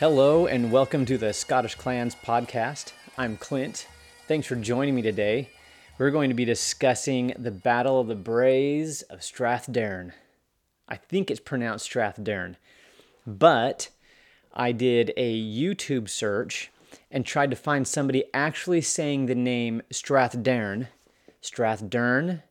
Hello, and welcome to the Scottish Clans podcast. I'm Clint. Thanks for joining me today. We're going to be discussing the Battle of the Braes of Strathdern. I think it's pronounced Strathdern, but I did a YouTube search and tried to find somebody actually saying the name Strathdern. Strathdern.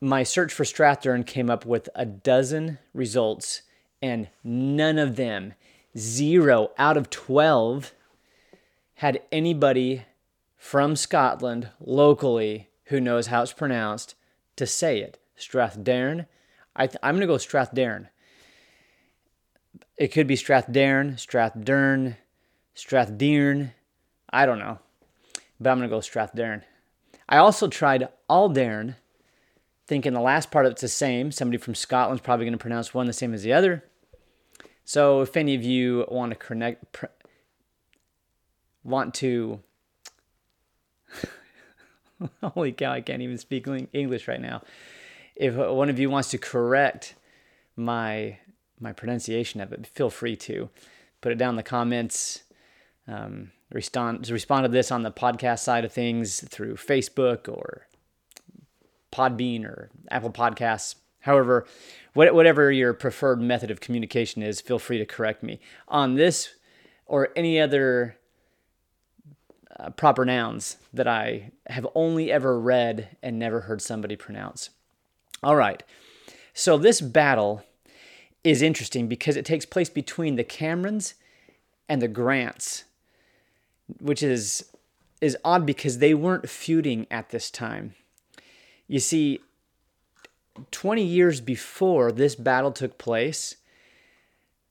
My search for Strathdern came up with a dozen results and none of them, zero out of 12, had anybody from Scotland locally who knows how it's pronounced to say it. Strathdern. I th- I'm going to go Strathdern. It could be Strathdern, Strathdern, Strathdearn. I don't know. But I'm going to go Strathdern. I also tried Aldern, thinking the last part of it's the same. Somebody from Scotland's probably going to pronounce one the same as the other. So if any of you want to connect, want to, holy cow, I can't even speak English right now. If one of you wants to correct my my pronunciation of it, feel free to put it down in the comments. Um, respond respond to this on the podcast side of things through Facebook or Podbean or Apple Podcasts. However, whatever your preferred method of communication is, feel free to correct me on this or any other uh, proper nouns that I have only ever read and never heard somebody pronounce. All right. So this battle is interesting because it takes place between the Camerons and the Grants, which is is odd because they weren't feuding at this time. You see, 20 years before this battle took place,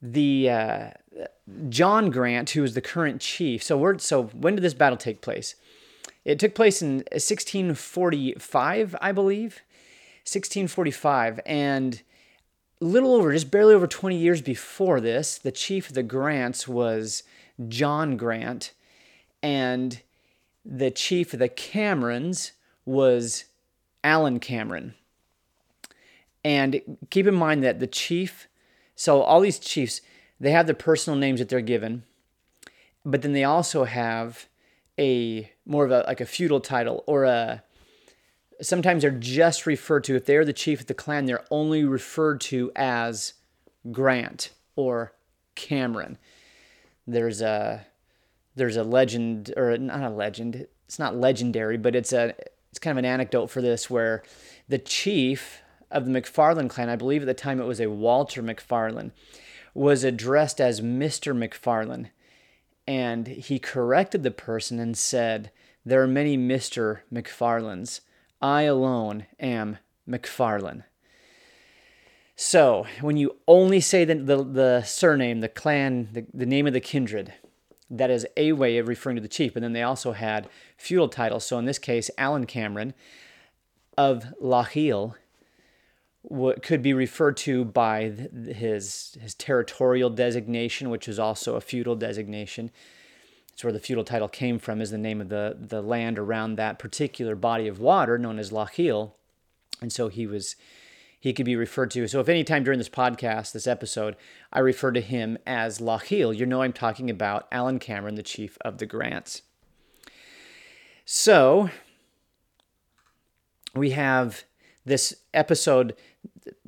the uh, John Grant, who is the current chief. So we're so when did this battle take place? It took place in 1645, I believe, 1645, and a little over, just barely over 20 years before this, the chief of the Grants was John Grant, and the chief of the Camerons was Alan Cameron. And keep in mind that the chief, so all these chiefs, they have the personal names that they're given, but then they also have a more of a like a feudal title or a sometimes they're just referred to if they're the chief of the clan they're only referred to as grant or cameron. There's a there's a legend or not a legend it's not legendary but it's a it's kind of an anecdote for this where the chief of the McFarlane clan, I believe at the time it was a Walter McFarlane, was addressed as Mr. McFarlane. And he corrected the person and said, There are many Mr. McFarlanes. I alone am McFarlane. So, when you only say the, the, the surname, the clan, the, the name of the kindred, that is a way of referring to the chief. And then they also had feudal titles. So, in this case, Alan Cameron of Lochiel what could be referred to by his his territorial designation, which is also a feudal designation. It's where the feudal title came from, is the name of the the land around that particular body of water known as Lochiel, and so he was he could be referred to. So if any time during this podcast, this episode, I refer to him as Lochiel, you know I'm talking about Alan Cameron, the chief of the Grants. So we have this episode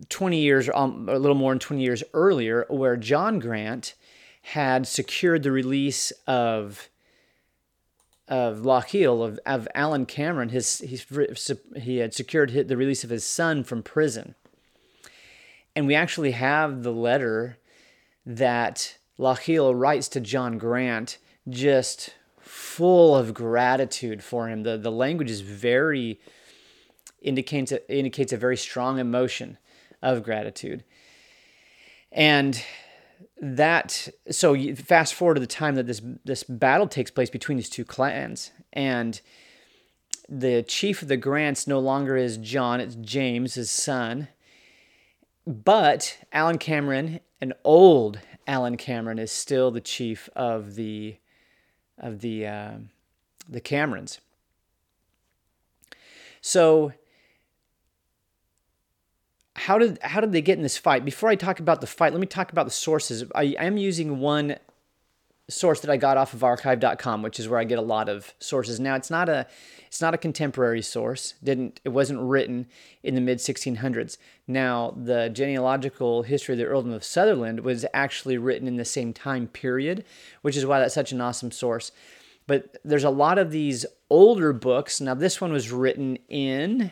20 years, um, a little more than 20 years earlier, where John Grant had secured the release of of Lochiel, of, of Alan Cameron. His, he's, he had secured the release of his son from prison. And we actually have the letter that Lochiel writes to John Grant, just full of gratitude for him. The, the language is very indicates a, indicates a very strong emotion of gratitude. And that so you fast forward to the time that this this battle takes place between these two clans and the chief of the grants no longer is John it's James his son but Alan Cameron an old Alan Cameron is still the chief of the of the uh, the Camerons so how did how did they get in this fight? Before I talk about the fight, let me talk about the sources. I am using one source that I got off of archive.com, which is where I get a lot of sources. Now it's not a it's not a contemporary source. Didn't it wasn't written in the mid 1600s. Now the genealogical history of the earldom of Sutherland was actually written in the same time period, which is why that's such an awesome source. But there's a lot of these older books. Now this one was written in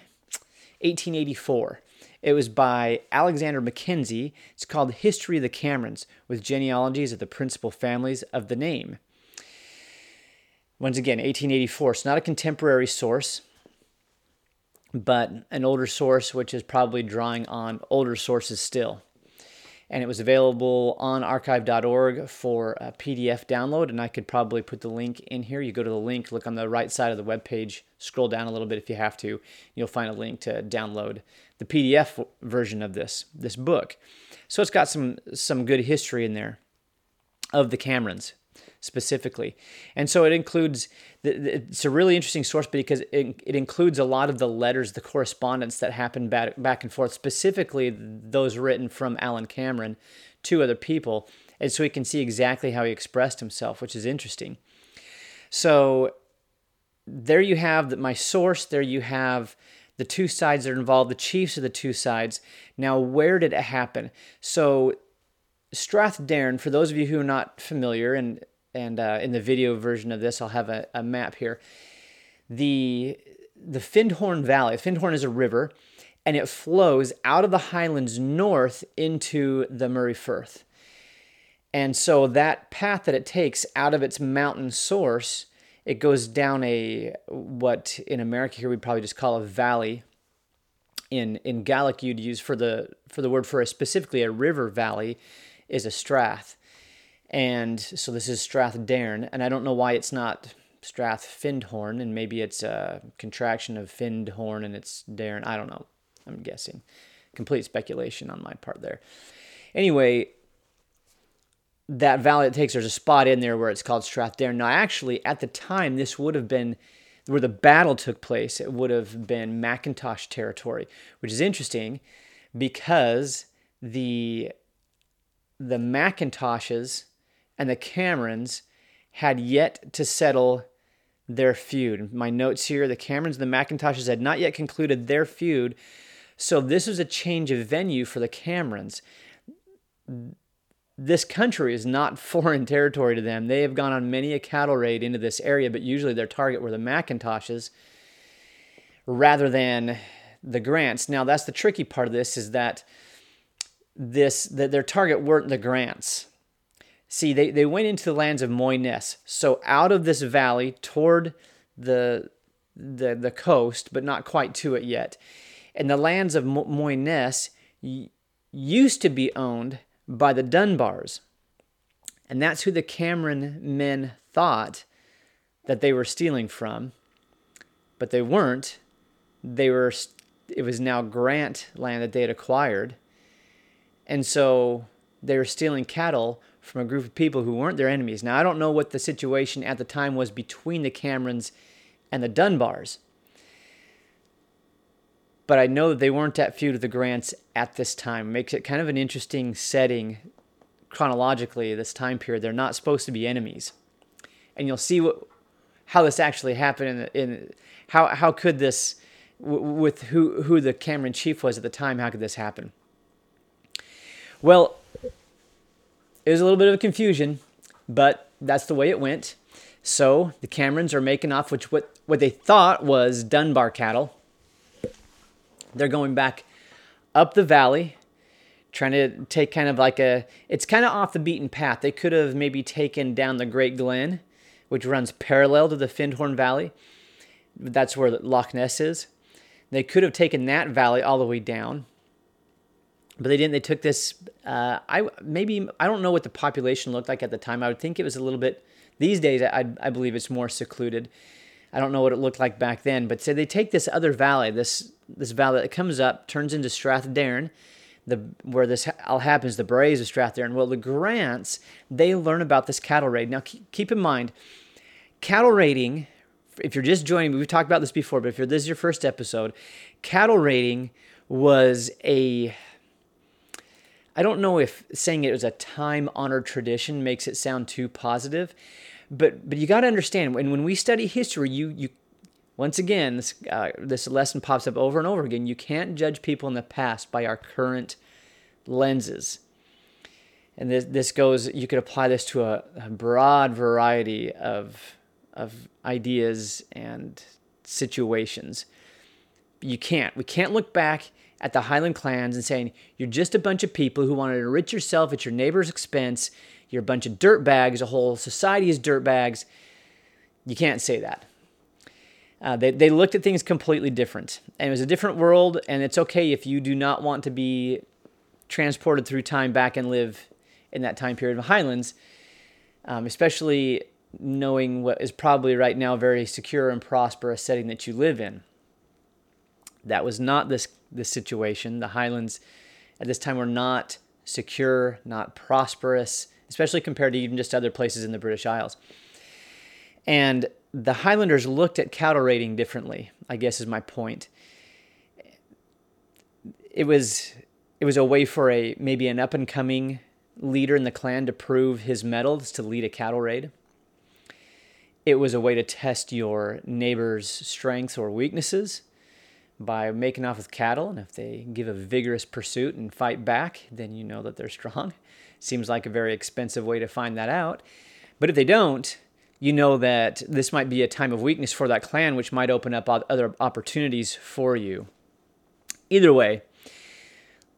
1884. It was by Alexander Mackenzie. It's called History of the Camerons, with genealogies of the principal families of the name. Once again, 1884. It's not a contemporary source, but an older source, which is probably drawing on older sources still. And it was available on archive.org for a PDF download. And I could probably put the link in here. You go to the link, look on the right side of the web page, scroll down a little bit if you have to. You'll find a link to download the PDF version of this this book. So it's got some some good history in there of the Camerons specifically, and so it includes. It's a really interesting source because it, it includes a lot of the letters, the correspondence that happened back back and forth, specifically those written from Alan Cameron to other people, and so we can see exactly how he expressed himself, which is interesting. So there you have my source. There you have the two sides that are involved, the chiefs of the two sides. Now, where did it happen? So, Strathdairn, for those of you who are not familiar, and and uh, in the video version of this, I'll have a, a map here. The the Findhorn Valley. Findhorn is a river, and it flows out of the highlands north into the Moray Firth. And so that path that it takes out of its mountain source it goes down a what in America here we'd probably just call a valley. In in Gaelic you'd use for the for the word for a specifically a river valley is a strath. And so this is Strath Strathdairn, and I don't know why it's not Strathfindhorn, and maybe it's a contraction of Findhorn and it's Dairn. I don't know. I'm guessing. Complete speculation on my part there. Anyway, that valley it takes, there's a spot in there where it's called Strathdairn. Now, actually, at the time, this would have been where the battle took place. It would have been Macintosh territory, which is interesting because the the Macintoshes and the Camerons had yet to settle their feud. My notes here: the Camerons and the Macintoshes had not yet concluded their feud, so this was a change of venue for the Camerons this country is not foreign territory to them. They have gone on many a cattle raid into this area, but usually their target were the Macintoshes rather than the Grants. Now that's the tricky part of this is that this that their target weren't the Grants. See, they, they went into the lands of Moyness. So out of this valley toward the the the coast, but not quite to it yet. And the lands of Moyness used to be owned by the Dunbars. And that's who the Cameron men thought that they were stealing from. But they weren't. They were it was now Grant land that they had acquired. And so they were stealing cattle from a group of people who weren't their enemies. Now I don't know what the situation at the time was between the Camerons and the Dunbars. But I know that they weren't at feud with the Grants at this time. Makes it kind of an interesting setting chronologically, this time period. They're not supposed to be enemies. And you'll see what, how this actually happened in, in how, how could this, with who, who the Cameron chief was at the time, how could this happen? Well, it was a little bit of confusion, but that's the way it went. So the Camerons are making off with what, what they thought was Dunbar cattle they're going back up the valley, trying to take kind of like a, it's kind of off the beaten path. They could have maybe taken down the Great Glen, which runs parallel to the Findhorn Valley. That's where Loch Ness is. They could have taken that valley all the way down, but they didn't. They took this. Uh, I maybe I don't know what the population looked like at the time. I would think it was a little bit. These days, I, I believe it's more secluded. I don't know what it looked like back then, but so they take this other valley, this this valley that comes up, turns into Strathdairn, the where this all happens, the Braes of Strathdairn. Well, the Grants they learn about this cattle raid. Now, keep in mind, cattle raiding. If you're just joining we've talked about this before, but if this is your first episode, cattle raiding was a I don't know if saying it was a time honored tradition makes it sound too positive, but but you got to understand when when we study history, you you once again this uh, this lesson pops up over and over again. You can't judge people in the past by our current lenses, and this this goes. You could apply this to a, a broad variety of of ideas and situations. You can't. We can't look back at the Highland clans and saying, you're just a bunch of people who want to enrich yourself at your neighbor's expense. You're a bunch of dirt bags. A whole society is dirtbags. You can't say that. Uh, they, they looked at things completely different. And it was a different world, and it's okay if you do not want to be transported through time back and live in that time period of Highlands, um, especially knowing what is probably right now a very secure and prosperous setting that you live in. That was not this this situation. The Highlands at this time were not secure, not prosperous, especially compared to even just other places in the British Isles. And the Highlanders looked at cattle raiding differently, I guess is my point. It was it was a way for a maybe an up and coming leader in the clan to prove his mettle to lead a cattle raid. It was a way to test your neighbor's strengths or weaknesses by making off with cattle. And if they give a vigorous pursuit and fight back, then you know that they're strong. Seems like a very expensive way to find that out. But if they don't, you know that this might be a time of weakness for that clan, which might open up other opportunities for you. Either way,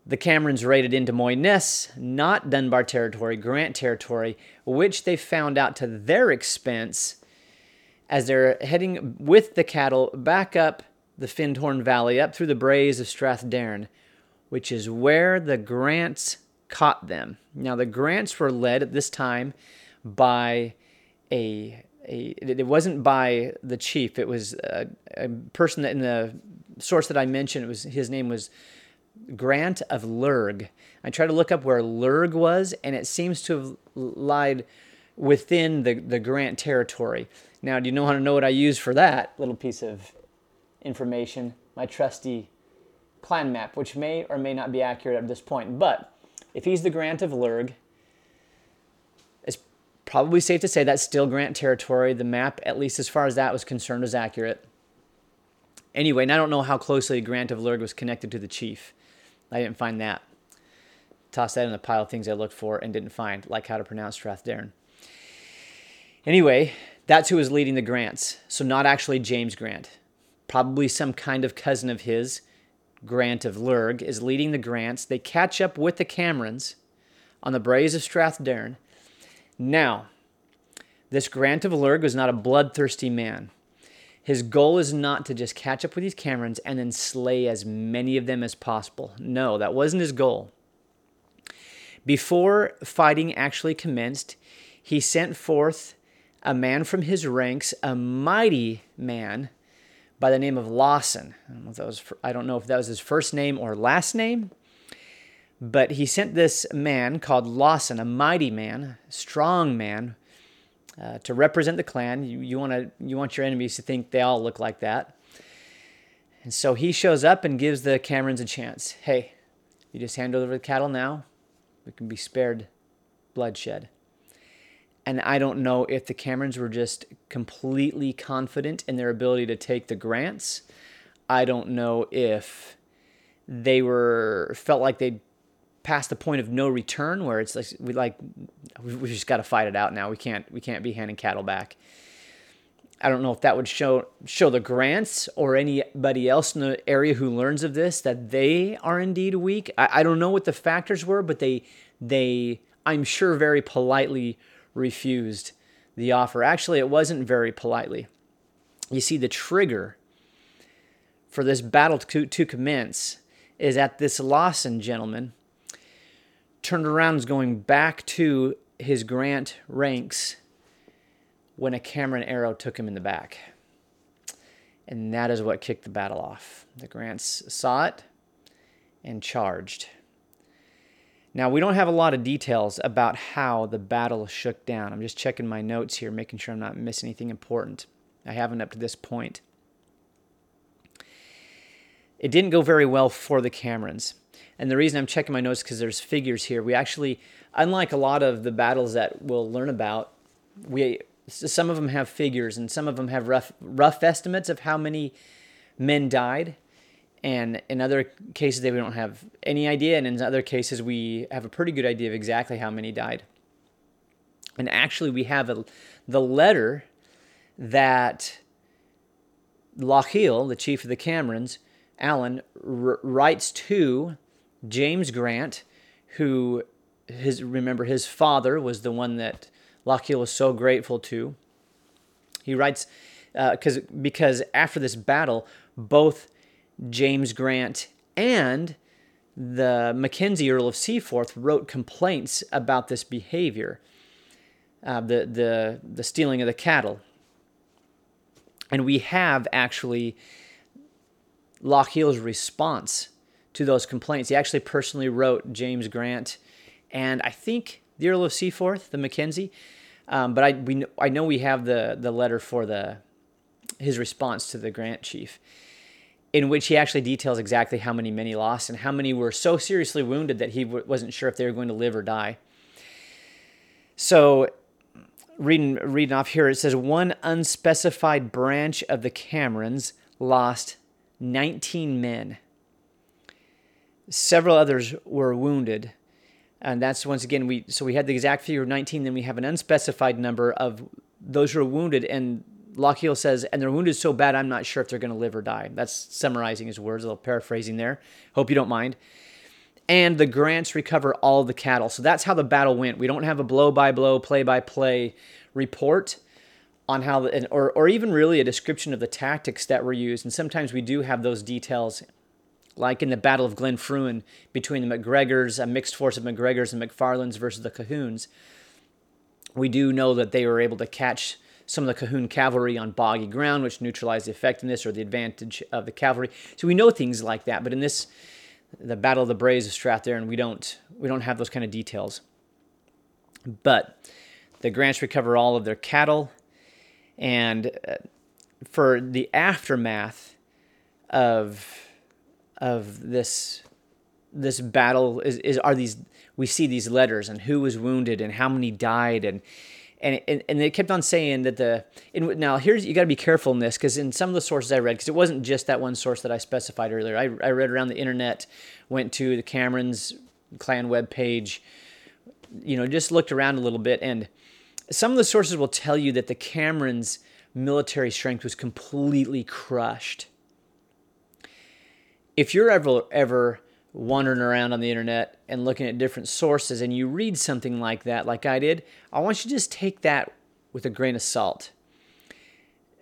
the Camerons raided into Moyness, not Dunbar territory, Grant territory, which they found out to their expense as they're heading with the cattle back up the Findhorn Valley up through the braes of Strathdairn, which is where the Grants caught them. Now, the Grants were led at this time by a, a it wasn't by the chief. It was a, a person that in the source that I mentioned, it was his name was Grant of Lurg. I tried to look up where Lurg was, and it seems to have lied within the, the Grant territory. Now, do you know how to know what I use for that little piece of information, my trusty clan map, which may or may not be accurate at this point. But if he's the Grant of Lurg, probably safe to say that's still Grant territory. The map, at least as far as that was concerned, was accurate. Anyway, and I don't know how closely Grant of Lurg was connected to the chief. I didn't find that. Tossed that in the pile of things I looked for and didn't find, like how to pronounce Strathdairn. Anyway, that's who was leading the Grants. So not actually James Grant probably some kind of cousin of his, Grant of Lurg, is leading the Grants. They catch up with the Camerons on the braes of Strathdairn. Now, this Grant of Lurg was not a bloodthirsty man. His goal is not to just catch up with these Camerons and then slay as many of them as possible. No, that wasn't his goal. Before fighting actually commenced, he sent forth a man from his ranks, a mighty man by the name of Lawson. I don't know if that was, I don't know if that was his first name or last name, but he sent this man called Lawson, a mighty man, strong man, uh, to represent the clan. You, you, wanna, you want your enemies to think they all look like that. And so he shows up and gives the Camerons a chance. Hey, you just hand over the cattle now, we can be spared bloodshed. And I don't know if the Camerons were just completely confident in their ability to take the grants. I don't know if they were felt like they'd passed the point of no return where it's like we like we just got to fight it out now. We can't we can't be handing cattle back. I don't know if that would show show the grants or anybody else in the area who learns of this that they are indeed weak. I, I don't know what the factors were, but they they I'm sure very politely refused the offer. Actually, it wasn't very politely. You see, the trigger for this battle to, to commence is that this Lawson gentleman turned around was going back to his Grant ranks when a Cameron arrow took him in the back. And that is what kicked the battle off. The Grants saw it and charged. Now, we don't have a lot of details about how the battle shook down. I'm just checking my notes here, making sure I'm not missing anything important. I haven't up to this point. it didn't go very well for the Camerons. And the reason I'm checking my notes because there's figures here. We actually, unlike a lot of the battles that we'll learn about, we some of them have figures and some of them have rough rough estimates of how many men died. And in other cases, they don't have any idea, and in other cases, we have a pretty good idea of exactly how many died. And actually, we have a, the letter that Lochiel, the chief of the Camerons, Alan, r- writes to James Grant, who his remember his father was the one that Lochiel was so grateful to. He writes because uh, because after this battle, both James Grant and the Mackenzie Earl of Seaforth wrote complaints about this behavior, uh, the the the stealing of the cattle. And we have actually Lochiel's response to those complaints. He actually personally wrote James Grant and I think the Earl of Seaforth, the Mackenzie. Um, but I we I know we have the the letter for the his response to the Grant chief, in which he actually details exactly how many men he lost and how many were so seriously wounded that he w- wasn't sure if they were going to live or die. So, reading reading off here, it says one unspecified branch of the Camerons lost 19 men. Several others were wounded. And that's once again we so we had the exact figure of 19 then we have an unspecified number of those who are wounded and Lochiel says and they're wounded so bad I'm not sure if they're going to live or die. That's summarizing his words a little paraphrasing there. Hope you don't mind. And the grants recover all the cattle. So that's how the battle went. We don't have a blow by blow play by play report on how or, or even really a description of the tactics that were used. And sometimes we do have those details like in the Battle of Glenfruin between the MacGregors, a mixed force of MacGregors and MacFarlanes versus the Colquhouns, we do know that they were able to catch some of the Colquhoun cavalry on boggy ground, which neutralized the effectiveness or the advantage of the cavalry. So we know things like that, but in this, the Battle of the Braes of Strathairn, we don't we don't have those kind of details. But the Grants recover all of their cattle, and uh, for the aftermath of of this this battle is, is are these we see these letters and who was wounded and how many died and and and, and they kept on saying that the now here's you got to be careful in this because in some of the sources I read because it wasn't just that one source that I specified earlier. I, I read around the internet went to the Camerons clan web page you know just looked around a little bit and some of the sources will tell you that the Camerons military strength was completely crushed if you're ever ever wandering around on the internet and looking at different sources and you read something like that, like I did, I want you to just take that with a grain of salt.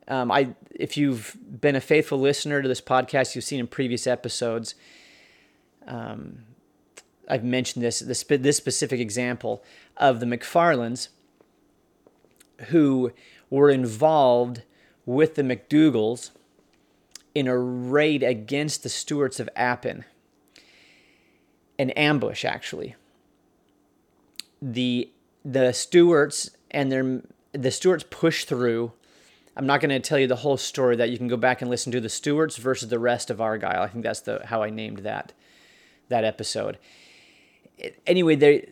Um, I, if you've been a faithful listener to this podcast, you've seen in previous episodes. Um, I've mentioned this, this this specific example of the MacFarlanes who were involved with the MacDougalls in a raid against the Stuarts of Appin. An ambush, actually. The the Stuarts and their the Stuarts push through. I'm not going to tell you the whole story. That you can go back and listen to the Stuarts versus the rest of Argyll. I think that's the how I named that that episode. Anyway, they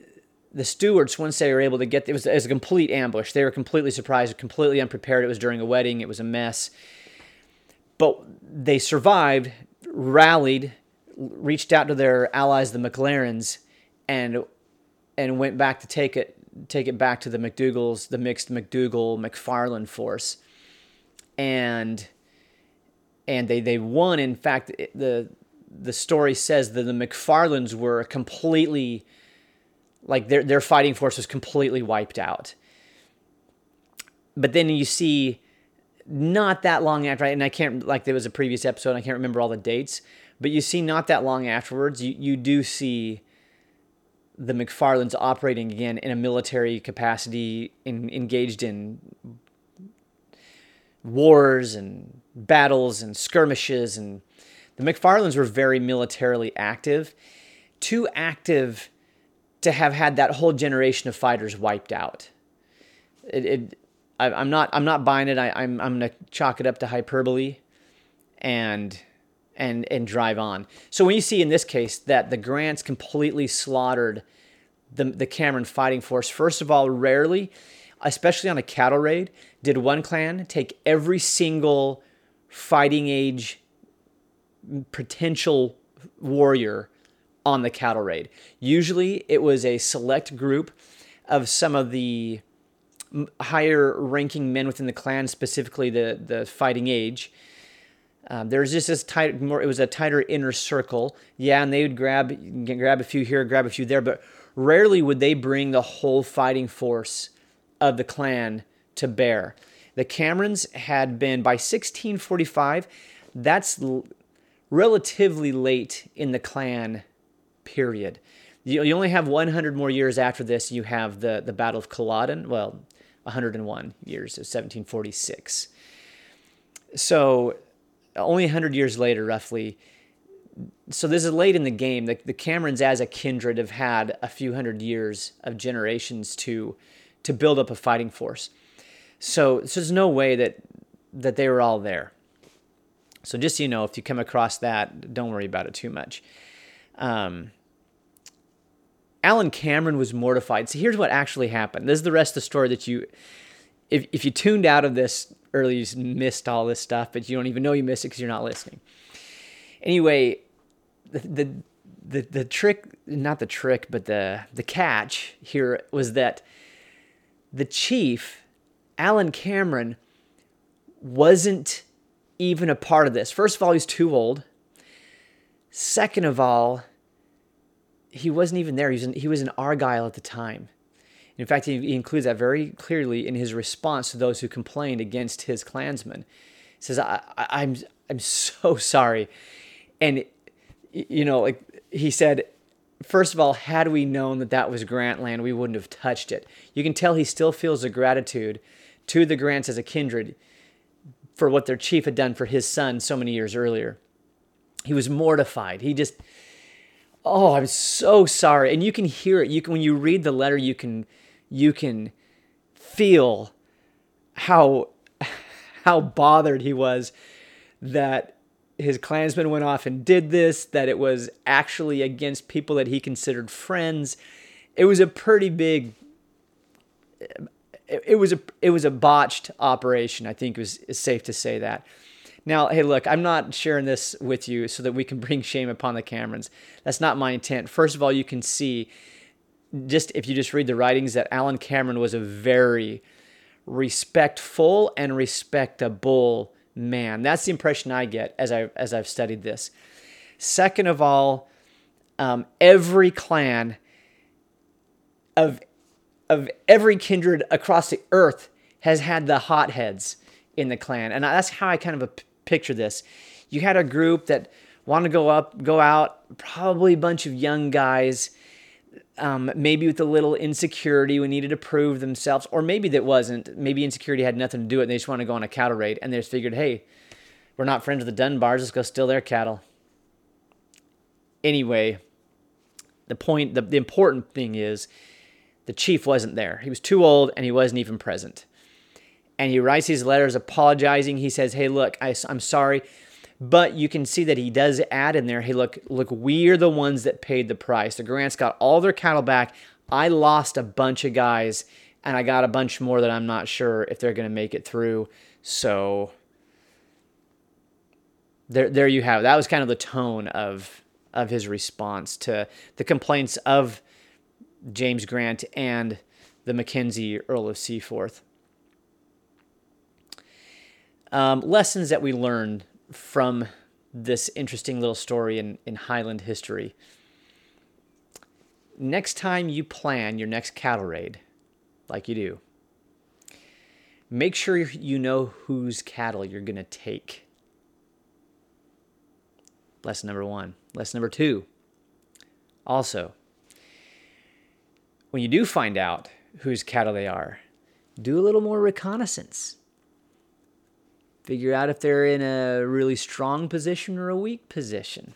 the Stuarts once they were able to get it was, it was a complete ambush. They were completely surprised, completely unprepared. It was during a wedding. It was a mess but they survived, rallied, reached out to their allies, the MacLarens, and and went back to take it take it back to the MacDougalls, the mixed MacDougall MacFarlane force, and and they they won. In fact, the the story says that the MacFarlanes were completely like their their fighting force was completely wiped out. But then you see not that long after, and I can't like there was a previous episode. I can't remember all the dates, but you see, not that long afterwards, you you do see the MacFarlanes operating again in a military capacity, in, engaged in wars and battles and skirmishes, and the MacFarlanes were very militarily active, too active to have had that whole generation of fighters wiped out. It, it I, am not I'm not buying it. I, I'm I'm gonna chalk it up to hyperbole, and and and drive on. So when you see in this case that the Grants completely slaughtered the the Cameron fighting force, first of all, rarely, especially on a cattle raid, did one clan take every single fighting age potential warrior on the cattle raid. Usually it was a select group of some of the higher ranking men within the clan, specifically the, the fighting age. Um, there was just this tight, more. It was a tighter inner circle. Yeah, and they would grab, grab a few here, grab a few there, but rarely would they bring the whole fighting force of the clan to bear. The Camerons had been by 1645. That's l- relatively late in the clan period. You, you only have 100 more years after this. You have the the Battle of Culloden. Well, 101 years of 1746. So only 100 years later, roughly. So this is late in the game. The, the Camerons, as a kindred, have had a few hundred years of generations to to build up a fighting force. So, so there's no way that that they were all there. So just so you know, if you come across that, don't worry about it too much. Um, Alan Cameron was mortified. So here's what actually happened. This is the rest of the story that you, if, if you tuned out of this early, you missed all this stuff, but you don't even know you missed it because you're not listening. Anyway, the, the the the trick, not the trick, but the the catch here was that the chief, Alan Cameron, wasn't even a part of this. First of all, he's too old. Second of all, he wasn't even there. He was in, he was in Argyll at the time. In fact, he, he includes that very clearly in his response to those who complained against his clansmen. He says, I, I, "I'm I'm so sorry," and you know, like he said, first of all, had we known that that was Grant land, we wouldn't have touched it. You can tell he still feels a gratitude to the Grants as a kindred for what their chief had done for his son so many years earlier. He was mortified. He just oh, I'm so sorry. And you can hear it. You can when you read the letter, you can you can feel how how bothered he was that his clansmen went off and did this, that it was actually against people that he considered friends. It was a pretty big it, it was a it was a botched operation. I think it was it's safe to say that. Now, hey, look, I'm not sharing this with you so that we can bring shame upon the Camerons. That's not my intent. First of all, you can see just if you just read the writings that Alan Cameron was a very respectful and respectable man. That's the impression I get as I as I've studied this. Second of all, um, every clan of of every kindred across the earth has had the hotheads in the clan, and that's how I kind of picture this. You had a group that wanted to go up, go out, probably a bunch of young guys, um, maybe with a little insecurity who needed to prove themselves, or maybe that wasn't. Maybe insecurity had nothing to do with it. And they just want to go on a cattle raid, and they just figured, hey, we're not friends with the Dunbars. Let's go steal their cattle. Anyway, the point, the, the important thing is, the chief wasn't there. He was too old, and he wasn't even present and he writes these letters apologizing. He says, "Hey, look, I, I'm sorry." But you can see that he does add in there, "Hey, look, look, we are the ones that paid the price. The Grants got all their cattle back. I lost a bunch of guys, and I got a bunch more that I'm not sure if they're going to make it through. So there, there you have. It. That was kind of the tone of of his response to the complaints of James Grant and the Mackenzie Earl of Seaforth um, lessons that we learned from this interesting little story in, in Highland history. Next time you plan your next cattle raid, like you do, make sure you know whose cattle you're going to take. Lesson number one. Lesson number two. Also, when you do find out whose cattle they are, do a little more reconnaissance figure out if they're in a really strong position or a weak position.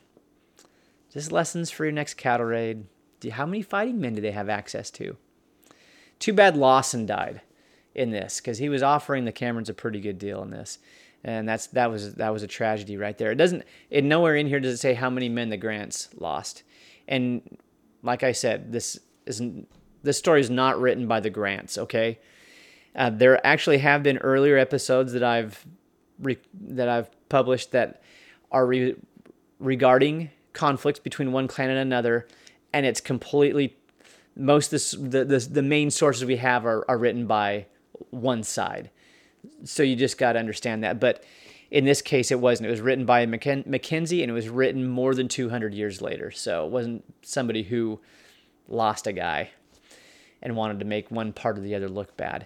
Just lessons for your next cattle raid. How many fighting men do they have access to? Too bad Lawson died in this because he was offering the Camerons a pretty good deal in this. and that's that was that was a tragedy right there. It doesn't it nowhere in here does it say how many men the Grants lost, and like I said, this isn't this story is not written by the Grants. Okay, uh, there actually have been earlier episodes that I've re- that I've published that are re- regarding conflicts between one clan and another, and it's completely most this, the, the the main sources we have are, are written by one side. So you just got to understand that. But in this case, it wasn't. It was written by Macken- Mackenzie, and it was written more than 200 years later. So it wasn't somebody who lost a guy and wanted to make one part or the other look bad.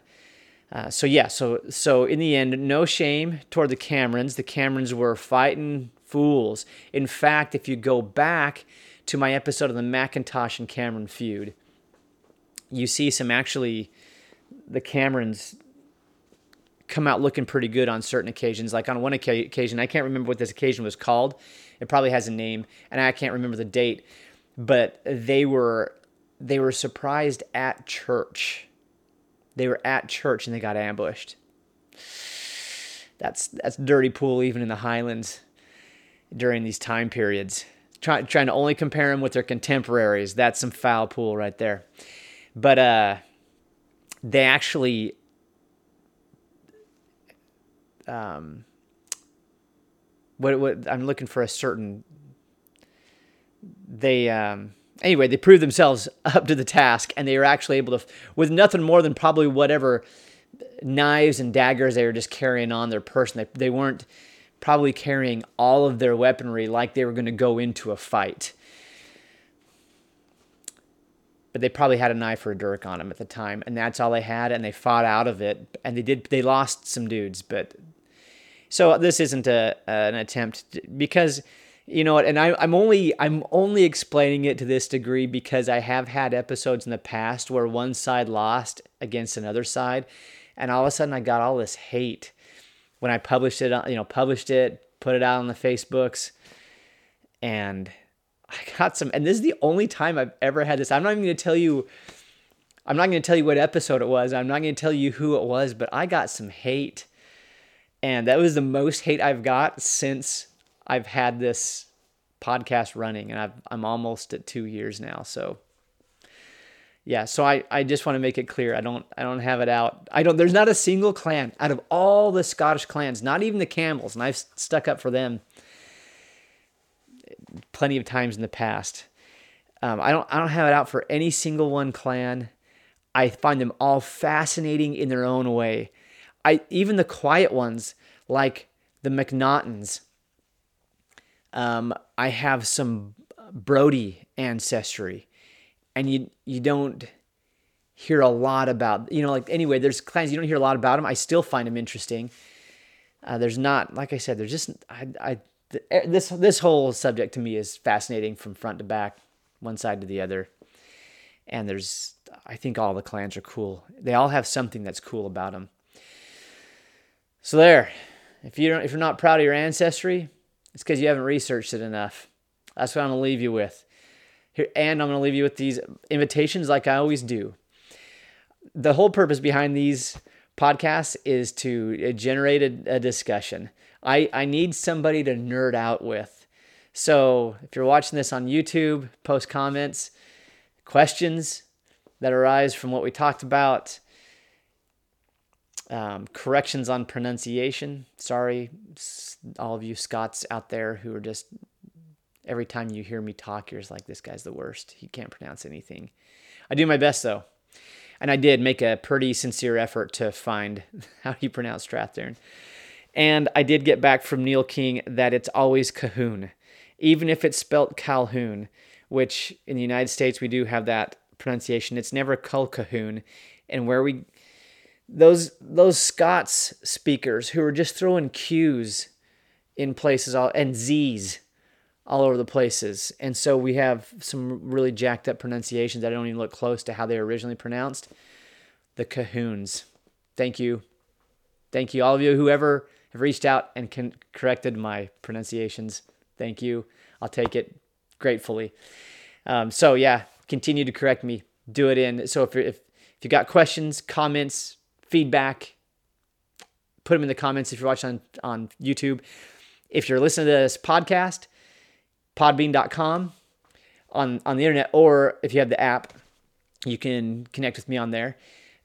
Uh, so yeah, so so in the end, no shame toward the Camerons. The Camerons were fighting fools. In fact, if you go back to my episode of the Macintosh and Cameron feud, you see some actually the Camerons come out looking pretty good on certain occasions. Like on one occasion, I can't remember what this occasion was called. It probably has a name, and I can't remember the date. But they were they were surprised at church. They were at church and they got ambushed. That's that's dirty pool even in the Highlands during these time periods. Try, trying to only compare them with their contemporaries. That's some foul pool right there. But uh, they actually um, what what I'm looking for a certain they um anyway, they proved themselves up to the task, and they were actually able to, with nothing more than probably whatever knives and daggers they were just carrying on their person. They, they weren't probably carrying all of their weaponry like they were going to go into a fight. But they probably had a knife or a dirk on them at the time, and that's all they had, and they fought out of it, and they did. They lost some dudes, but so this isn't a an attempt because you know what and I, i'm only i'm only explaining it to this degree because i have had episodes in the past where one side lost against another side and all of a sudden i got all this hate when i published it you know published it put it out on the facebooks and i got some and this is the only time i've ever had this. I'm not even going to tell you i'm not going to tell you what episode it was i'm not going to tell you who it was but i got some hate and that was the most hate i've got since I've had this podcast running and I've, I'm almost at two years now. So yeah, so I, I just want to make it clear. I don't I don't have it out. I don't there's not a single clan out of all the Scottish clans, not even the Campbells, and I've stuck up for them plenty of times in the past. Um, I don't I don't have it out for any single one clan. I find them all fascinating in their own way. I even the quiet ones like the McNaughtons um, I have some Brodie ancestry, and you you don't hear a lot about you know like anyway. There's clans you don't hear a lot about them. I still find them interesting. Uh, there's not like I said. There's just I I eh, this this whole subject to me is fascinating from front to back, one side to the other, and there's I think all the clans are cool. They all have something that's cool about them. So there, if you don't if you're not proud of your ancestry, it's because you haven't researched it enough. That's what I'm going to leave you with. Here, and I'm going to leave you with these invitations like I always do. The whole purpose behind these podcasts is to uh, generate a, a discussion. I, I need somebody to nerd out with. So if you're watching this on YouTube, post comments, questions that arise from what we talked about, um, corrections on pronunciation. Sorry, all of you Scots out there who are just every time you hear me talk, you're just like, this guy's the worst. He can't pronounce anything. I do my best though. And I did make a pretty sincere effort to find how you pronounce Strathern. And I did get back from Neil King that it's always Cahoon, even if it's spelt Calhoun, which in the United States we do have that pronunciation. It's never Culcahoon. And where we those those Scots speakers who are just throwing Q's in places all and Z's all over the places. And so we have some really jacked up pronunciations that don't even look close to how they were originally pronounced. The Cahoons. Thank you. Thank you. All of you, whoever have reached out and corrected my pronunciations. Thank you. I'll take it gratefully. Um, so yeah, continue to correct me. Do it in. So if, if, if you got questions, comments, feedback, put them in the comments if you're watching on, on YouTube. If you're listening to this podcast, podbean.com on, on the internet, or if you have the app, you can connect with me on there.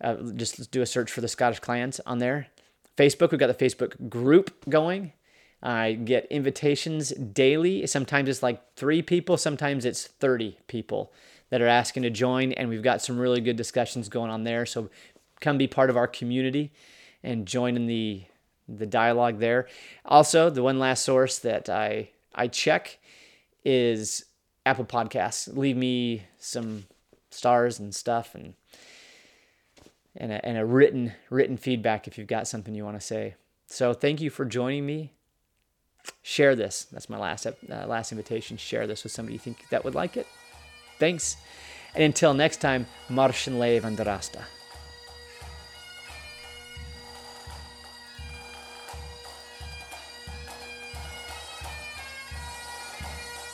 Uh, just do a search for the Scottish Clans on there. Facebook, we've got the Facebook group going. I get invitations daily. Sometimes it's like three people, sometimes it's 30 people that are asking to join, and we've got some really good discussions going on there. So come be part of our community and join in the the dialogue there. Also, the one last source that I I check is Apple Podcasts. Leave me some stars and stuff and and a, and a written written feedback if you've got something you want to say. So thank you for joining me. Share this. That's my last uh, last invitation. Share this with somebody you think that would like it. Thanks. And until next time, Mar sin leibh an-dràsta.